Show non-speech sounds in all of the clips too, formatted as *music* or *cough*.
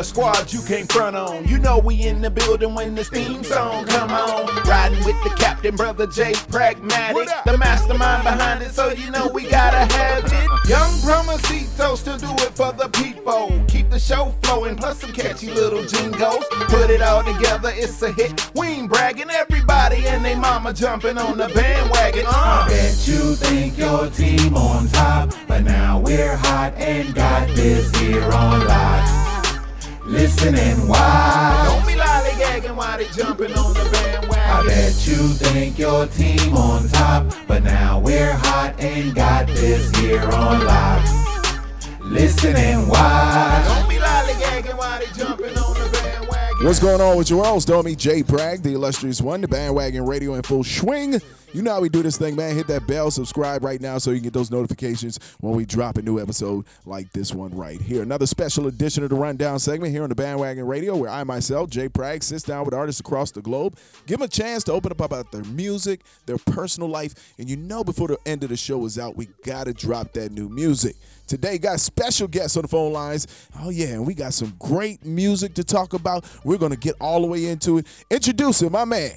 a squad you can't front on. You know we in the building when this theme song come on. Riding with the captain, brother Jay Pragmatic, the mastermind behind it, so you know we gotta have it. Young Promosito still do it for the people. Keep the show flowing, plus some catchy little jingles. Put it all together, it's a hit. We ain't bragging, everybody and they mama jumping on the bandwagon. I Uh. bet you think your team on top, but now we're hot and got this here on lock. Listen and why? Don't be lollygagging while they jumping on the bandwagon. I bet you think your team on top, but now we're hot and got this here on lock. Listen and why? Don't be lollygagging while they jumping on the bandwagon. What's going on with your world? Stormy J. Bragg, the illustrious one, the bandwagon radio in full swing. You know how we do this thing, man. Hit that bell, subscribe right now so you can get those notifications when we drop a new episode like this one right here. Another special edition of the Rundown segment here on the Bandwagon Radio, where I myself, Jay Bragg, sits down with artists across the globe, give them a chance to open up about their music, their personal life, and you know before the end of the show is out, we gotta drop that new music. Today, got special guests on the phone lines. Oh, yeah, and we got some great music to talk about. We're going to get all the way into it. Introducing my man,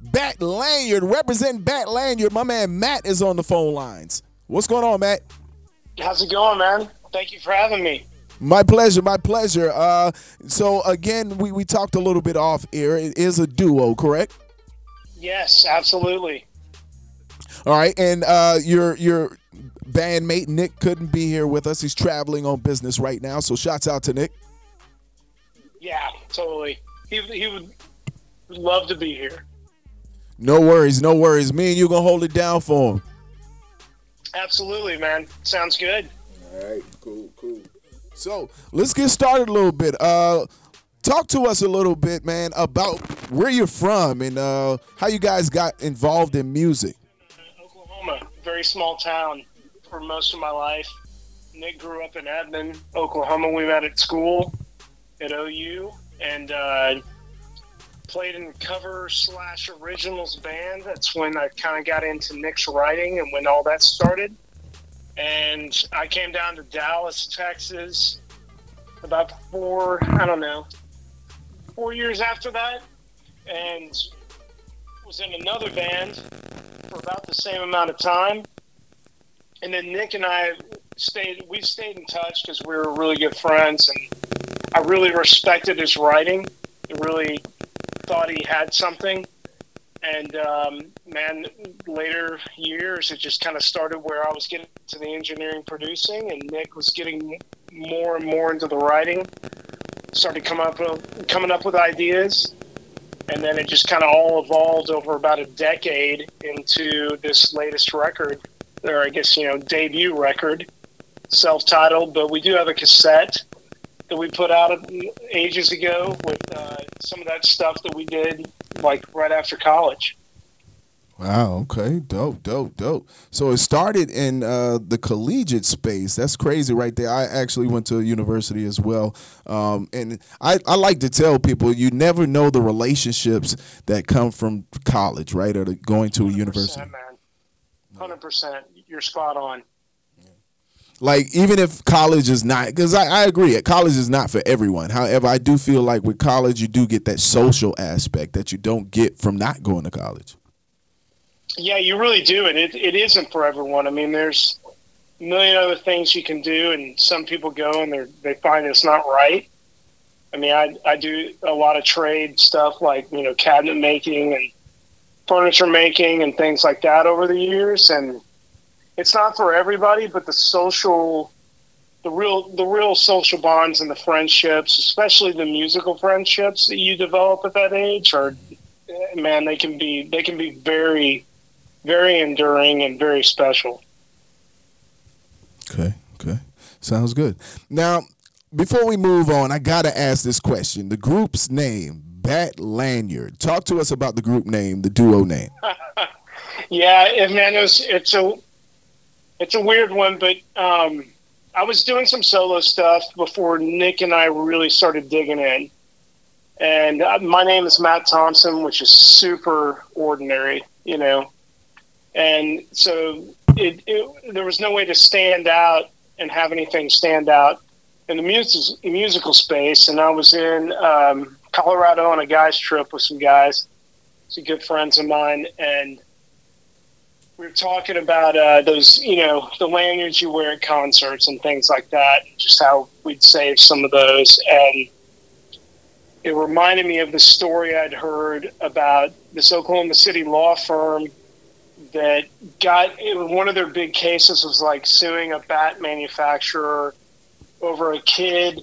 Bat Lanyard, representing Bat Lanyard. My man Matt is on the phone lines. What's going on, Matt? How's it going, man? Thank you for having me. My pleasure, my pleasure. Uh, so, again, we, we talked a little bit off air. It is a duo, correct? Yes, absolutely. All right, and uh, your your bandmate Nick couldn't be here with us. He's traveling on business right now. So, shouts out to Nick. Yeah, totally. He, he would love to be here. No worries, no worries. Me and you gonna hold it down for him. Absolutely, man. Sounds good. All right, cool, cool. So let's get started a little bit. Uh, talk to us a little bit, man, about where you're from and uh, how you guys got involved in music. Oklahoma, very small town for most of my life. Nick grew up in Edmond, Oklahoma. We met at school at OU and uh, played in cover slash originals band. That's when I kind of got into Nick's writing and when all that started. And I came down to Dallas, Texas, about four, I don't know, four years after that, and was in another band for about the same amount of time. And then Nick and I stayed, we stayed in touch because we were really good friends, and I really respected his writing. I really thought he had something. And um, man, later years, it just kind of started where I was getting to the engineering producing, and Nick was getting more and more into the writing. Started up with, coming up with ideas, and then it just kind of all evolved over about a decade into this latest record, or I guess you know debut record, self-titled. But we do have a cassette that we put out ages ago with uh, some of that stuff that we did like right after college. Wow. Okay. Dope. Dope. Dope. So it started in uh, the collegiate space. That's crazy, right there. I actually went to a university as well, um, and I, I like to tell people you never know the relationships that come from college, right, or the, going to a university. Hundred percent. You're spot on. like even if college is not because I, I agree college is not for everyone however i do feel like with college you do get that social aspect that you don't get from not going to college Yeah, you really do, and it, it isn't for everyone. I mean, there's a million other things you can do, and some people go and they they find it's not right. I mean, I I do a lot of trade stuff like you know cabinet making and furniture making and things like that over the years, and it's not for everybody. But the social, the real the real social bonds and the friendships, especially the musical friendships that you develop at that age, are man, they can be they can be very very enduring and very special. okay okay sounds good now before we move on i gotta ask this question the group's name Bat Lanyard. Talk to us about the group name, the duo name. *laughs* yeah, man, it was, it's a it's a weird one, but um, I was doing some solo stuff before Nick and I really started digging in. And uh, my name is Matt Thompson, which is super ordinary, you know. And so it, it, there was no way to stand out and have anything stand out in the music, musical space. And I was in um, Colorado on a guy's trip with some guys, some good friends of mine, and we were talking about uh, those, you know, the lanyards you wear at concerts and things like that, just how we'd save some of those. And it reminded me of the story I'd heard about this Oklahoma City law firm that got one of their big cases was like suing a bat manufacturer over a kid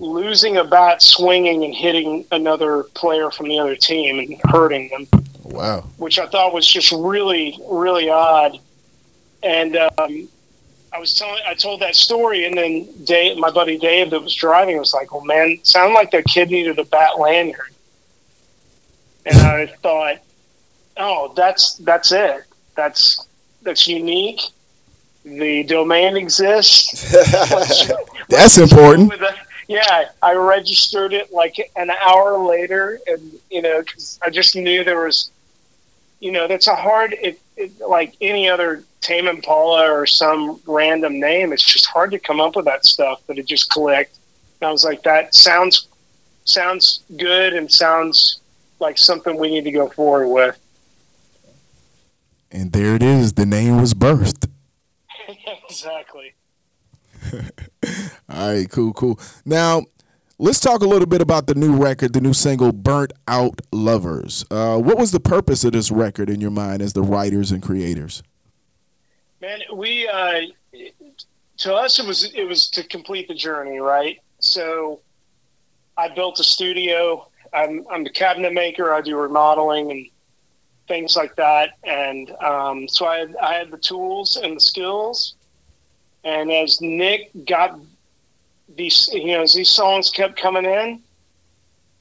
losing a bat swinging and hitting another player from the other team and hurting them. Wow. Which I thought was just really, really odd. And um, I was telling, I told that story, and then Dave, my buddy Dave, that was driving, was like, "Well, man, sounded like that kid needed a bat lanyard." And I thought, "Oh, that's that's it. That's that's unique. The domain exists. *laughs* that's important." yeah, I registered it like an hour later, and you know, because I just knew there was, you know, that's a hard, it, it, like any other Tame Impala or some random name. It's just hard to come up with that stuff, but it just clicked. And I was like, that sounds sounds good and sounds like something we need to go forward with. And there it is. The name was birthed. *laughs* *laughs* exactly. All right, cool, cool. Now, let's talk a little bit about the new record, the new single, Burnt Out Lovers. Uh, what was the purpose of this record in your mind as the writers and creators? Man, we uh, to us it was it was to complete the journey, right? So I built a studio. I'm I'm the cabinet maker. I do remodeling and things like that, and um, so I had, I had the tools and the skills. And as Nick got these, you know, as these songs kept coming in,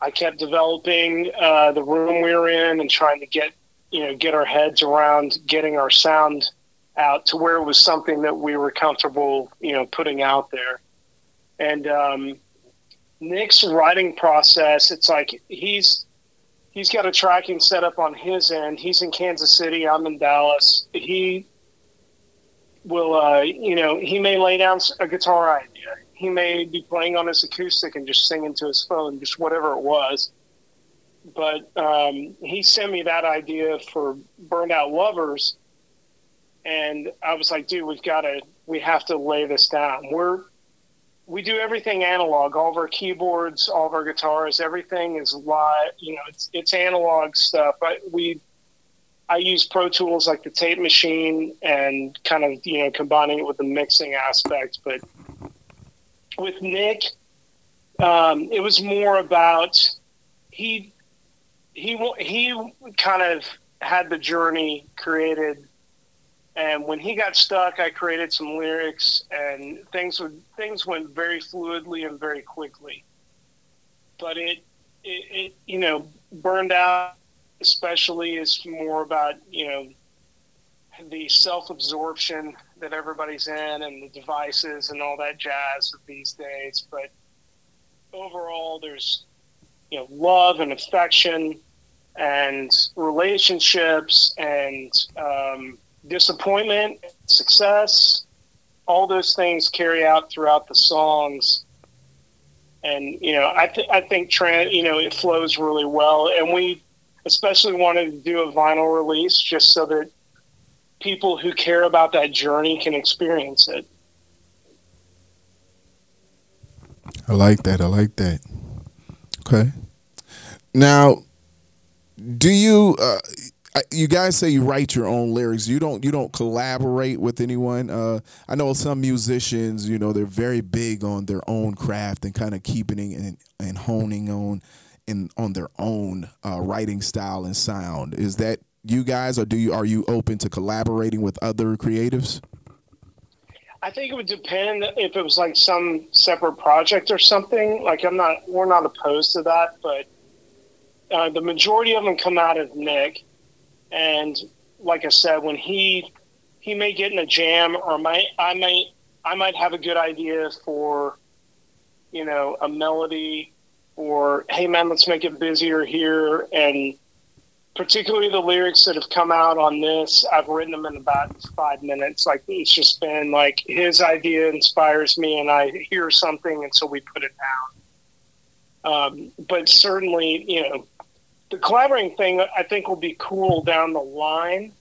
I kept developing uh, the room we were in and trying to get, you know, get our heads around getting our sound out to where it was something that we were comfortable, you know, putting out there. And um, Nick's writing process, it's like he's he's got a tracking set up on his end. He's in Kansas City. I'm in Dallas. He will, uh, you know, he may lay down a guitar idea. He may be playing on his acoustic and just singing to his phone, just whatever it was. But um, he sent me that idea for Burned Out Lovers and I was like, dude, we've got to, we have to lay this down. We're, we do everything analog. All of our keyboards, all of our guitars, everything is live. You know, it's it's analog stuff. I, we, I use Pro Tools like the tape machine and kind of you know combining it with the mixing aspect. But with Nick, um, it was more about he he he kind of had the journey created and when he got stuck, I created some lyrics, and things would things went very fluidly and very quickly. But it, it, it you know, burned out. Especially is more about you know the self-absorption that everybody's in and the devices and all that jazz of these days. But overall, there's you know love and affection and relationships and um, disappointment, success, all those things carry out throughout the songs. And you know, I th- I think Trent, you know, it flows really well, and we especially wanted to do a vinyl release just so that people who care about that journey can experience it. I like that. I like that. Okay. Now, do you uh, you guys say you write your own lyrics. You don't you don't collaborate with anyone. Uh, I know some musicians, you know, they're very big on their own craft and kind of keeping and and honing on in on their own uh, writing style and sound. Is that you guys, or do you are you open to collaborating with other creatives? I think it would depend if it was like some separate project or something. Like I'm not, we're not opposed to that, but uh, the majority of them come out of Nick, and like I said, when he he may get in a jam, or might I might I might have a good idea for you know a melody, or hey man, let's make it busier here, and particularly the lyrics that have come out on this, I've written them in about five minutes. Like it's just been like his idea inspires me, and I hear something, and so we put it down. Um, but certainly, you know, the collaborating thing I think will be cool down the line,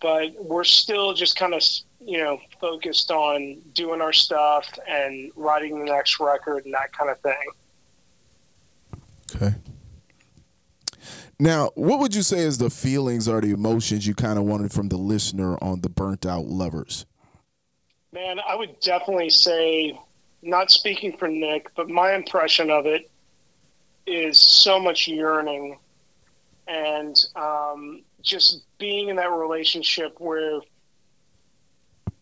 but we're still just kind of you know focused on doing our stuff and writing the next record and that kind of thing. Okay. Now, what would you say is the feelings or the emotions you kind of wanted from the listener on the Burnt Out Lovers? Man, I would definitely say, not speaking for Nick, but my impression of it is so much yearning and um, just being in that relationship where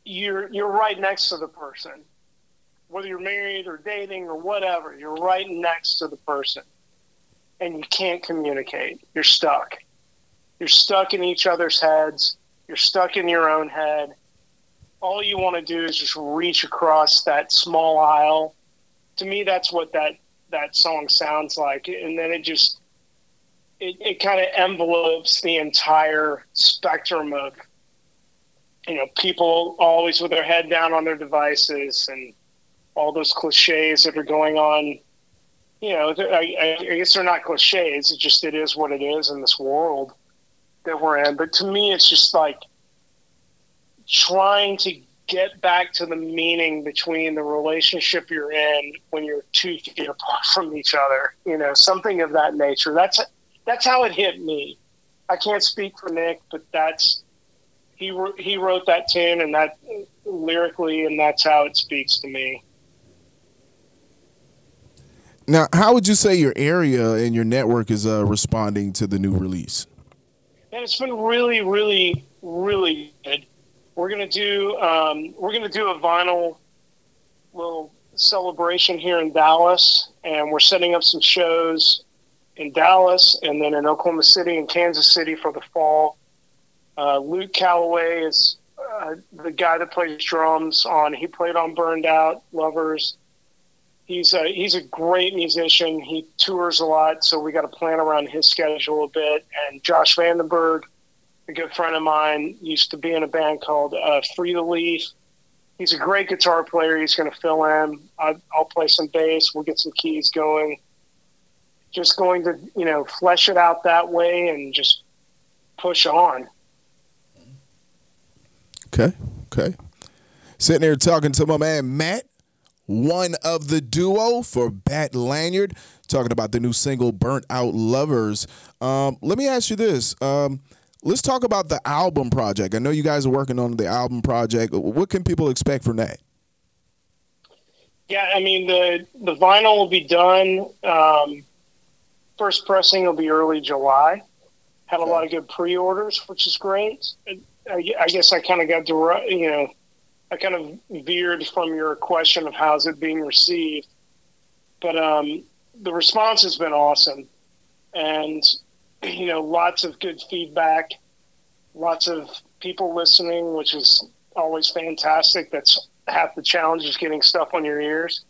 you're you're right next to the person, whether you're married or dating or whatever, you're right next to the person, and you can't communicate. You're stuck. You're stuck in each other's heads. You're stuck in your own head. All you want to do is just reach across that small aisle. To me, that's what that that song sounds like, and then it just it, it kind of envelopes the entire spectrum of you know people always with their head down on their devices and all those cliches that are going on. You know, I, I guess they're not cliches. It just it is what it is in this world that we're in. But to me, it's just like trying to get back to the meaning between the relationship you're in when you're two feet apart from each other. You know, something of that nature. That's that's how it hit me. I can't speak for Nick, but that's he he wrote that tune and that lyrically, and that's how it speaks to me. Now, how would you say your area and your network is uh, responding to the new release? And it's been really, really, really good. We're gonna do um, we're gonna do a vinyl little celebration here in Dallas, and we're setting up some shows in Dallas, and then in Oklahoma City and Kansas City for the fall. Uh, Luke Calloway is uh, the guy that plays drums on. He played on Burned Out, Lovers. He's a he's a great musician. He tours a lot, so we got to plan around his schedule a bit. And Josh Vandenberg, a good friend of mine, used to be in a band called uh, Free the Leaf. He's a great guitar player. He's going to fill in. I, I'll play some bass. We'll get some keys going just going to you know flesh it out that way and just push on. Okay, okay. Sitting there talking to my man Matt, one of the duo for Bat Lanyard, talking about the new single "Burnt Out Lovers." Um, let me ask you this. Um, let's talk about the album project. I know you guys are working on the album project. What can people expect from that? Yeah, I mean the the vinyl will be done. Um, first pressing will be early July. Had a lot of good pre-orders, which is great. I, I guess I kind of got to, you know, I kind of veered from your question of how's it being received, but um, the response has been awesome, and you know, lots of good feedback, lots of people listening, which is always fantastic. That's half the challenge is getting stuff on your ears.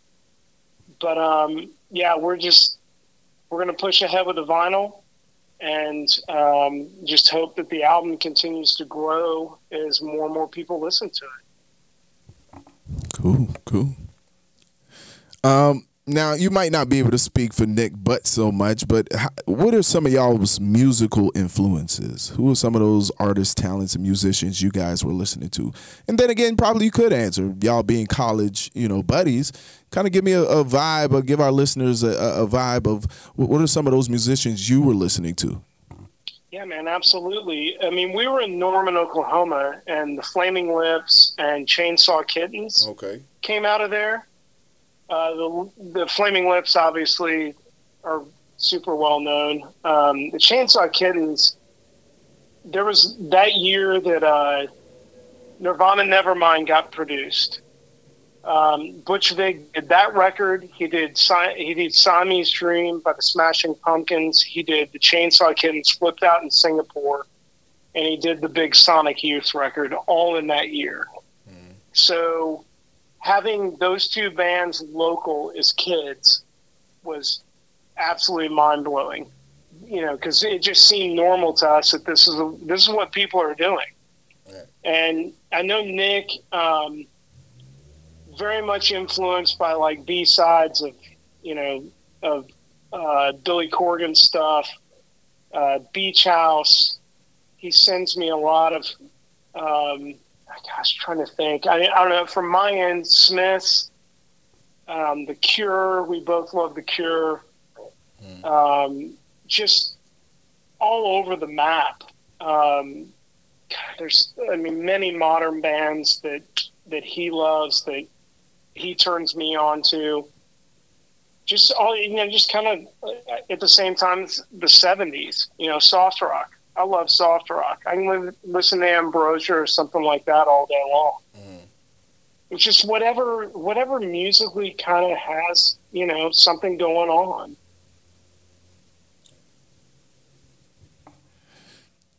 But um, yeah, we're just we're going to push ahead with the vinyl and um, just hope that the album continues to grow as more and more people listen to it. Cool, cool. Um, now you might not be able to speak for Nick but so much, but how, what are some of y'all's musical influences? Who are some of those artists, talents, and musicians you guys were listening to? And then again, probably you could answer y'all being college, you know, buddies. Kind of give me a, a, vibe, or give our listeners a, a vibe of what are some of those musicians you were listening to. Yeah, man, absolutely. I mean, we were in Norman, Oklahoma, and the Flaming Lips and Chainsaw Kittens okay. came out of there uh, the the Flaming Lips obviously are super well known. Um, the Chainsaw Kittens. There was that year that uh, Nirvana Nevermind got produced, Um, Butch Vig did that record. He did he did Siamese Dream by the Smashing Pumpkins. He did the Chainsaw Kittens flipped out in Singapore, and he did the big Sonic Youth record all in that year. So having those two bands local as kids was absolutely mind blowing. You know, because it just seemed normal to us that this is a, this is what people are doing. And I know Nick, um, very much influenced by like B sides of you know of uh, Billy Corgan stuff, uh, Beach House. He sends me a lot of. Um, gosh, trying to think. I, I don't know. From my end, Smiths, um, The Cure. We both love The Cure. Um, just all over the map. Um, there's, I mean, many modern bands that that he loves that he turns me on to. Just all you know, just kind of uh, at the same time, the '70s. You know, soft rock. I love soft rock. I can live, listen to Ambrosia or something like that all day long. Mm-hmm. It's just whatever, whatever musically kind of has, you know, something going on.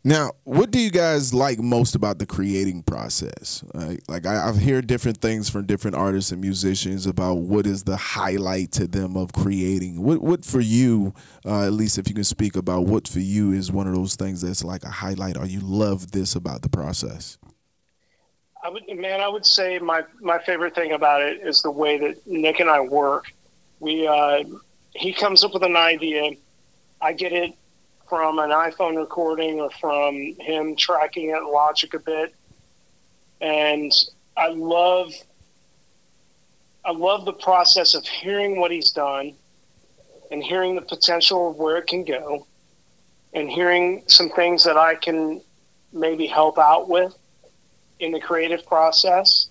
Now, what do you guys like most about the creating process? Like, like I, I've heard different things from different artists and musicians about what is the highlight to them of creating. What, what for you, uh, at least if you can speak about what for you is one of those things that's like a highlight, or you love this about the process. I would, man, I would say my my favorite thing about it is the way that Nick and I work. We, uh, he comes up with an idea, I get it from an iPhone recording or from him tracking it Logic a bit, and I love, I love the process of hearing what he's done, and hearing the potential of where it can go, and hearing some things that I can maybe help out with in the creative process,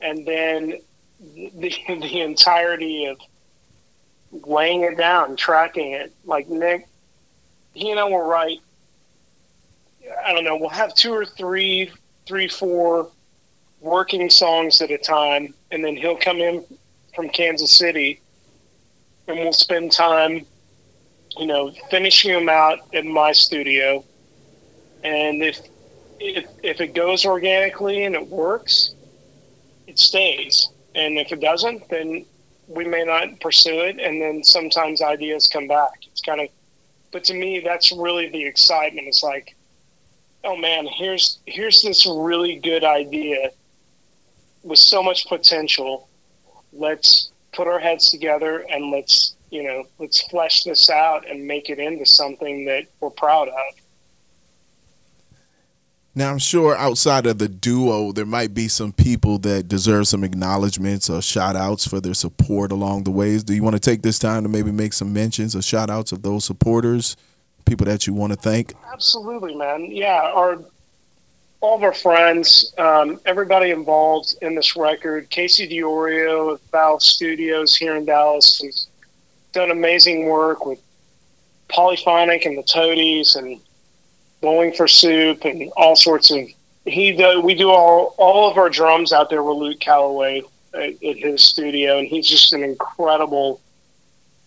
and then the, *laughs* the entirety of laying it down, tracking it. Like Nick, he and I will write. I don't know. We'll have two or three, three, four working songs at a time, and then he'll come in from Kansas City, and we'll spend time, you know, finishing them out in my studio. And if if, if it goes organically and it works, it stays. And if it doesn't, then we may not pursue it. And then sometimes ideas come back. It's kind of, but to me, that's really the excitement. It's like, oh man, here's here's this really good idea with so much potential. Let's put our heads together and let's you know let's flesh this out and make it into something that we're proud of. Now, I'm sure outside of the duo, there might be some people that deserve some acknowledgments or shout outs for their support along the ways. Do you want to take this time to maybe make some mentions or shout outs of those supporters, people that you want to thank? Absolutely, man. Yeah, our all of our friends, um, everybody involved in this record. Casey Diorio of Valve Studios here in Dallas has done amazing work with Polyphonic and the Toadies and Bowling for Soup and all sorts of. He we do all all of our drums out there with Luke Calloway at, at his studio, and he's just an incredible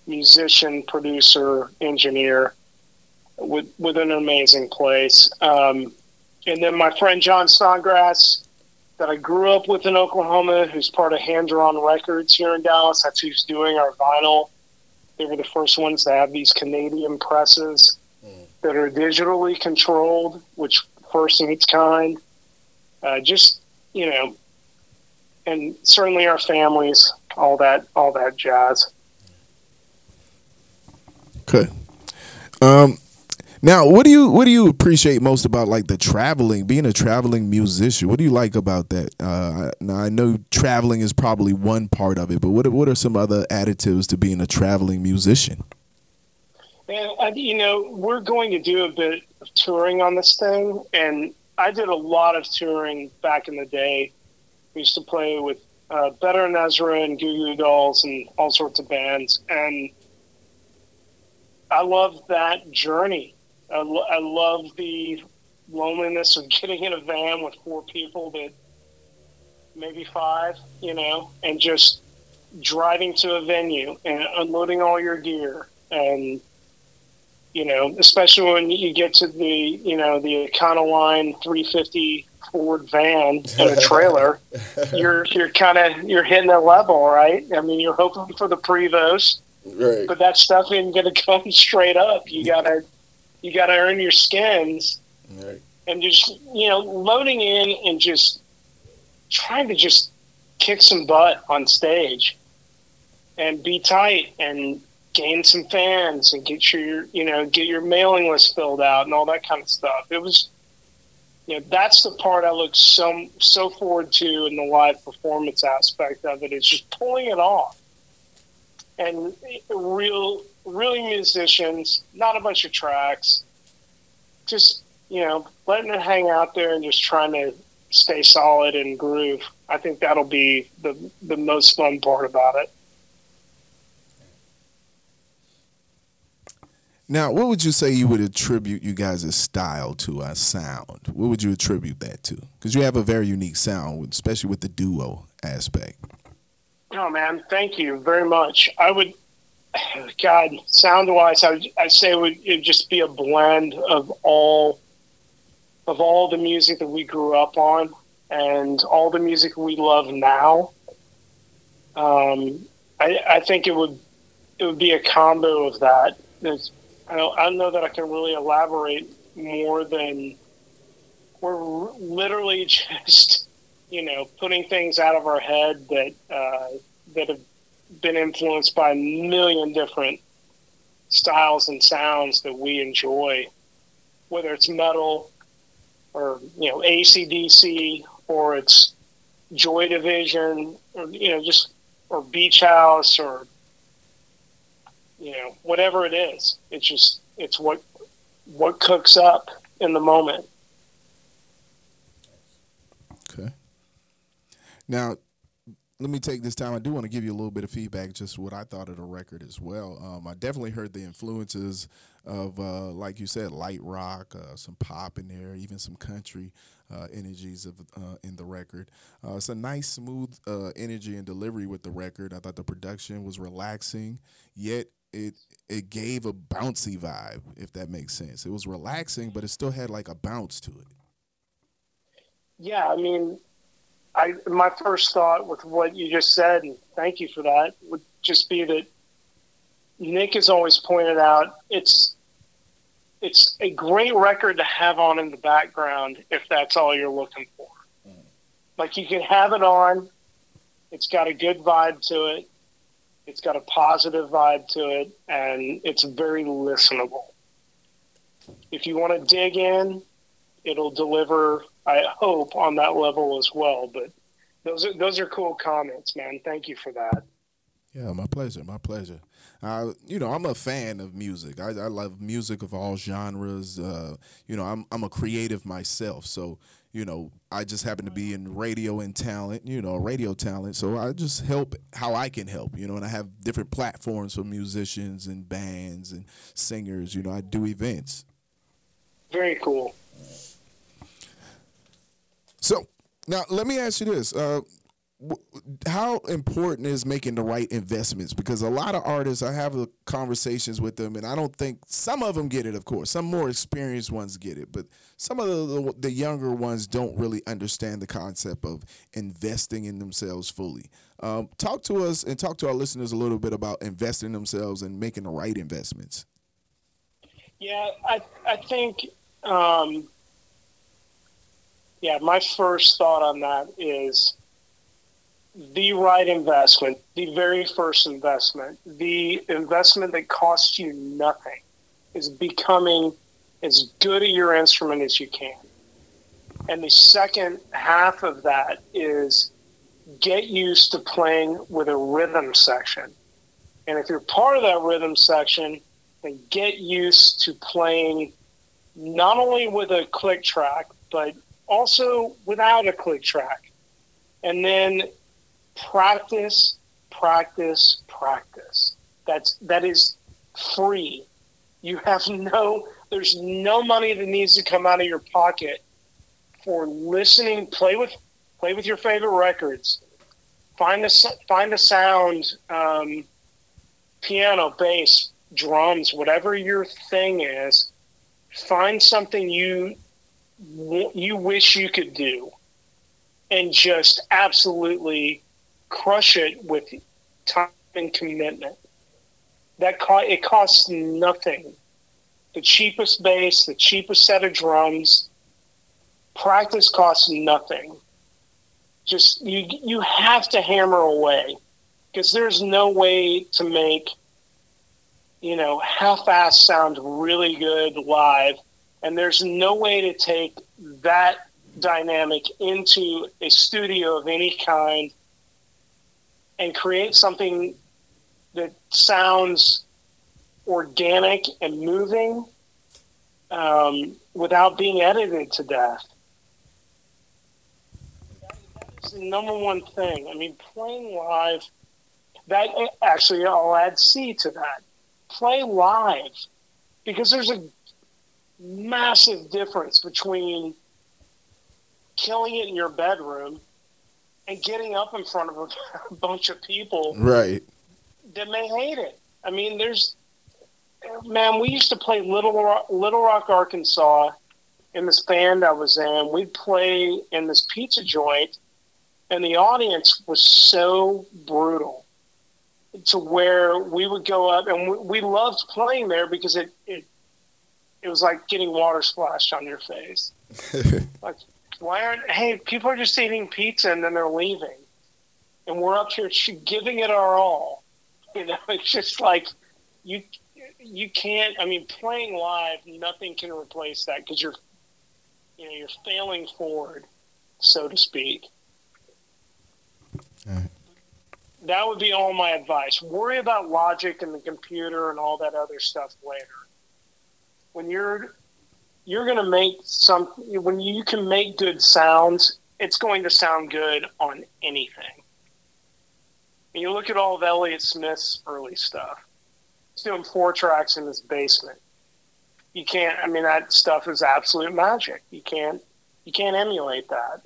musician, producer, engineer with with an amazing place. Um, and then my friend John Snodgrass, that I grew up with in Oklahoma, who's part of Hand Drawn Records here in Dallas. That's who's doing our vinyl. They were the first ones to have these Canadian presses that are digitally controlled, which first of its kind. Uh, just you know, and certainly our families, all that, all that jazz. Okay. Um, now, what do you what do you appreciate most about like the traveling, being a traveling musician? What do you like about that? Uh, now, I know traveling is probably one part of it, but what what are some other additives to being a traveling musician? And you know, we're going to do a bit of touring on this thing, and I did a lot of touring back in the day. We used to play with uh, Better Than Ezra and Goo Goo Dolls and all sorts of bands, and I love that journey. I, lo- I love the loneliness of *laughs* getting in a van with four people that maybe five, you know, and just driving to a venue and unloading all your gear and you know, especially when you get to the, you know, the Econoline 350 Ford van and a trailer, *laughs* you're you're kind of you're hitting a level, right? I mean, you're hoping for the Prevost, Right. but that stuff isn't going *laughs* to come straight up. You gotta you gotta earn your skins Right. and just you know loading in and just trying to just kick some butt on stage and be tight and gain some fans and get your you know get your mailing list filled out and all that kind of stuff it was you know that's the part i look so so forward to in the live performance aspect of it is just pulling it off and real really musicians not a bunch of tracks just you know, letting it hang out there and just trying to stay solid and groove. I think that'll be the the most fun part about it. Now, what would you say you would attribute you guys' style to, uh, sound? What would you attribute that to? Because you have a very unique sound, especially with the duo aspect. Oh man, thank you very much. I would, *sighs* God, sound wise, I would I say it would it'd just be a blend of all of all the music that we grew up on and all the music we love now. Um, I, I think it would it would be a combo of that. There's, I don't I don't know that I can really elaborate more than we're literally *laughs* just you know putting things out of our head that uh, that have been influenced by a million different styles and sounds that we enjoy, whether it's metal or you know ACDC or it's Joy Division or you know just or Beach House or you know whatever it is. It's just it's what what cooks up in the moment. Okay. Now, let me take this time. I do want to give you a little bit of feedback, just what I thought of the record as well. Um, I definitely heard the influences of, uh, like you said, light rock, uh, some pop in there, even some country uh, energies of uh, in the record. Uh, it's a nice, smooth uh, energy and delivery with the record. I thought the production was relaxing, yet it it gave a bouncy vibe, if that makes sense. It was relaxing, but it still had like a bounce to it. Yeah, I mean, I my first thought with what you just said, and thank you for that, would just be that Nick has always pointed out it's it's a great record to have on in the background if that's all you're looking for. Mm. Like you can have it on, it's got a good vibe to it, it's got a positive vibe to it, and it's very listenable. If you want to dig in, it'll deliver I hope on that level as well. But those are those are cool comments, man. Thank you for that. Yeah, my pleasure. My pleasure. Uh, you know, I'm a fan of music. I, I love music of all genres. Uh, you know, I'm I'm a creative myself, so you know, I just happen to be in radio and talent. You know, radio talent. So I just help how I can help. You know, and I have different platforms for musicians and bands and singers. You know, I do events. Very cool. So now let me ask you this: uh, How important is making the right investments? Because a lot of artists, I have conversations with them, and I don't think some of them get it. Of course, some more experienced ones get it, but some of the, the, the younger ones don't really understand the concept of investing in themselves fully. Um, talk to us and talk to our listeners a little bit about investing themselves and making the right investments. Yeah, I I think um, yeah, my first thought on that is the right investment, the very first investment, the investment that costs you nothing is becoming as good at your instrument as you can. And the second half of that is get used to playing with a rhythm section. And if you're part of that rhythm section, then get used to playing not only with a click track, but also without a click track. And then practice, practice, practice. That's that is free. You have no there's no money that needs to come out of your pocket for listening, play with Play with your favorite records. Find a find a sound, um, piano, bass, drums, whatever your thing is. Find something you you wish you could do, and just absolutely crush it with time and commitment. That co- it costs nothing. The cheapest bass, the cheapest set of drums. Practice costs nothing. Just you you have to hammer away because there's no way to make you know half-ass sound really good live, and there's no way to take that dynamic into a studio of any kind and create something that sounds organic and moving um, without being edited to death. That's the number one thing. I mean, playing live, that actually, I'll add C to that. Play live because there's a massive difference between killing it in your bedroom and getting up in front of a *laughs* bunch of people Right. that may hate it. I mean, there's man. We used to play Little Rock, Little Rock, Arkansas, in this band I was in. We'd play in this pizza joint, and the audience was so brutal to where we would go up, and we, we loved playing there because it, it it was like getting water splashed on your face. *laughs* like, why aren't hey people are just eating pizza and then they're leaving, and we're up here giving it our all. You know, *laughs* it's just like you you can't. I mean, playing live, nothing can replace that because you're you know you're failing forward, so to speak. That would be all my advice. Worry about logic and the computer and all that other stuff later. When you're you're going to make some when you can make good sounds, it's going to sound good on anything. And you look at all of Elliott Smith's early stuff. He's doing four tracks in his basement. You can't. I mean, that stuff is absolute magic. You can't. You can't emulate that.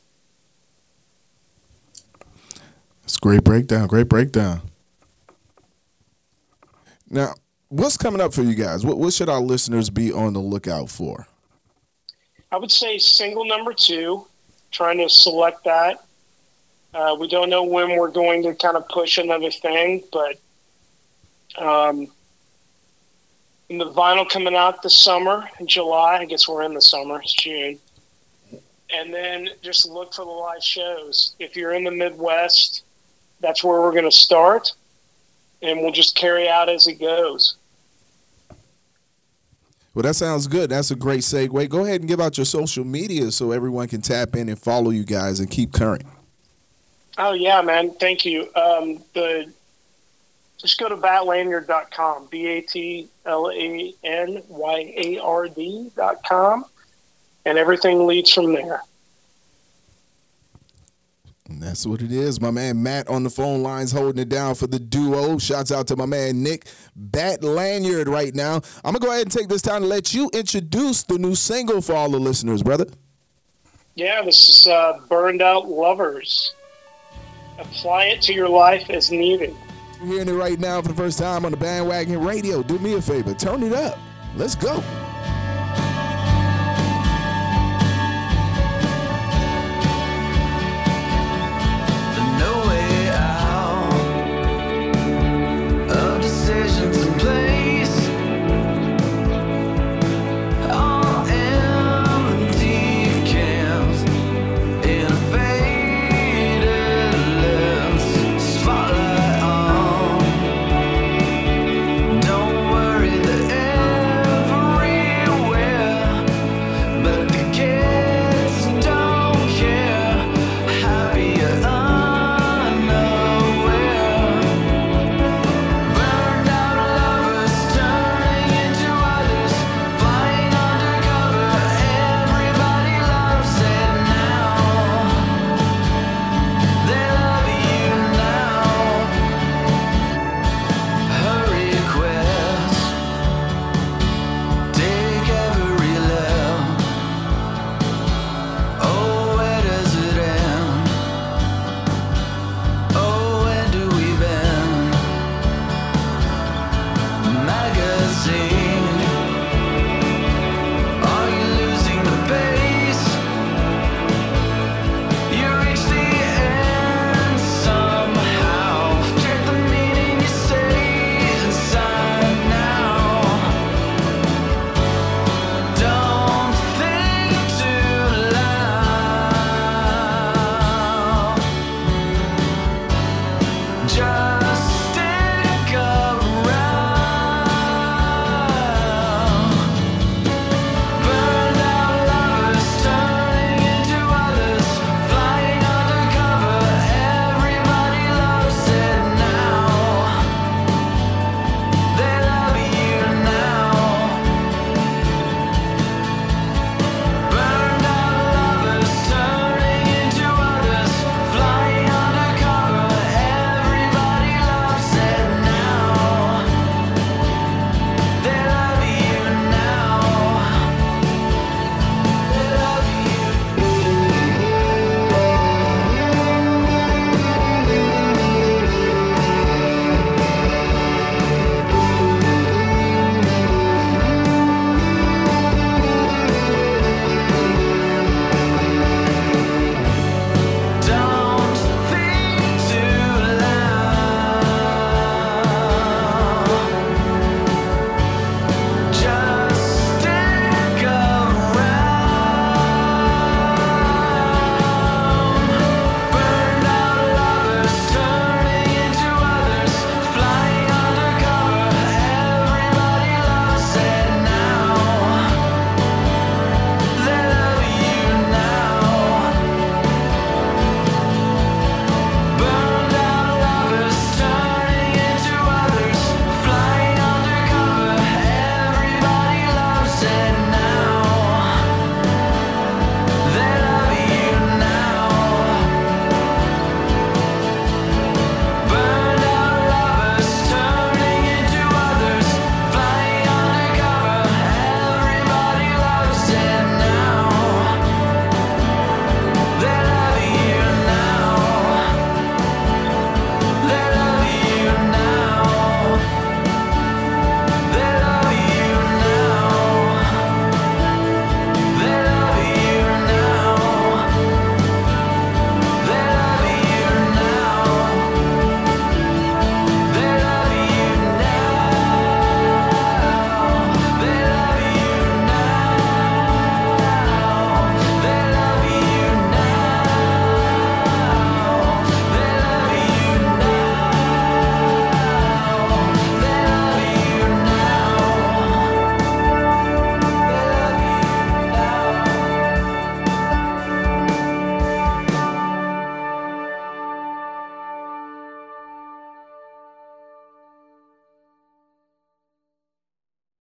It's great breakdown. Great breakdown. Now, what's coming up for you guys? What, what should our listeners be on the lookout for? I would say single number two. Trying to select that. Uh, we don't know when we're going to kind of push another thing, but um, the vinyl coming out this summer in July. I guess we're in the summer. It's June. And then just look for the live shows. If you're in the Midwest, that's where we're going to start, and we'll just carry out as it goes. Well, that sounds good. That's a great segue. Go ahead and give out your social media so everyone can tap in and follow you guys and keep current. Oh yeah, man. Thank you. Um, the just go to batlanyard.com. B A T L A N Y A R D dot com, and everything leads from there. And that's what it is. My man Matt on the phone lines holding it down for the duo. Shouts out to my man Nick Bat Lanyard right now. I'm gonna go ahead and take this time to let you introduce the new single for all the listeners, brother. Yeah, this is uh, Burned Out Lovers. Apply it to your life as needed. You're hearing it right now for the first time on the bandwagon radio. Do me a favor, turn it up. Let's go.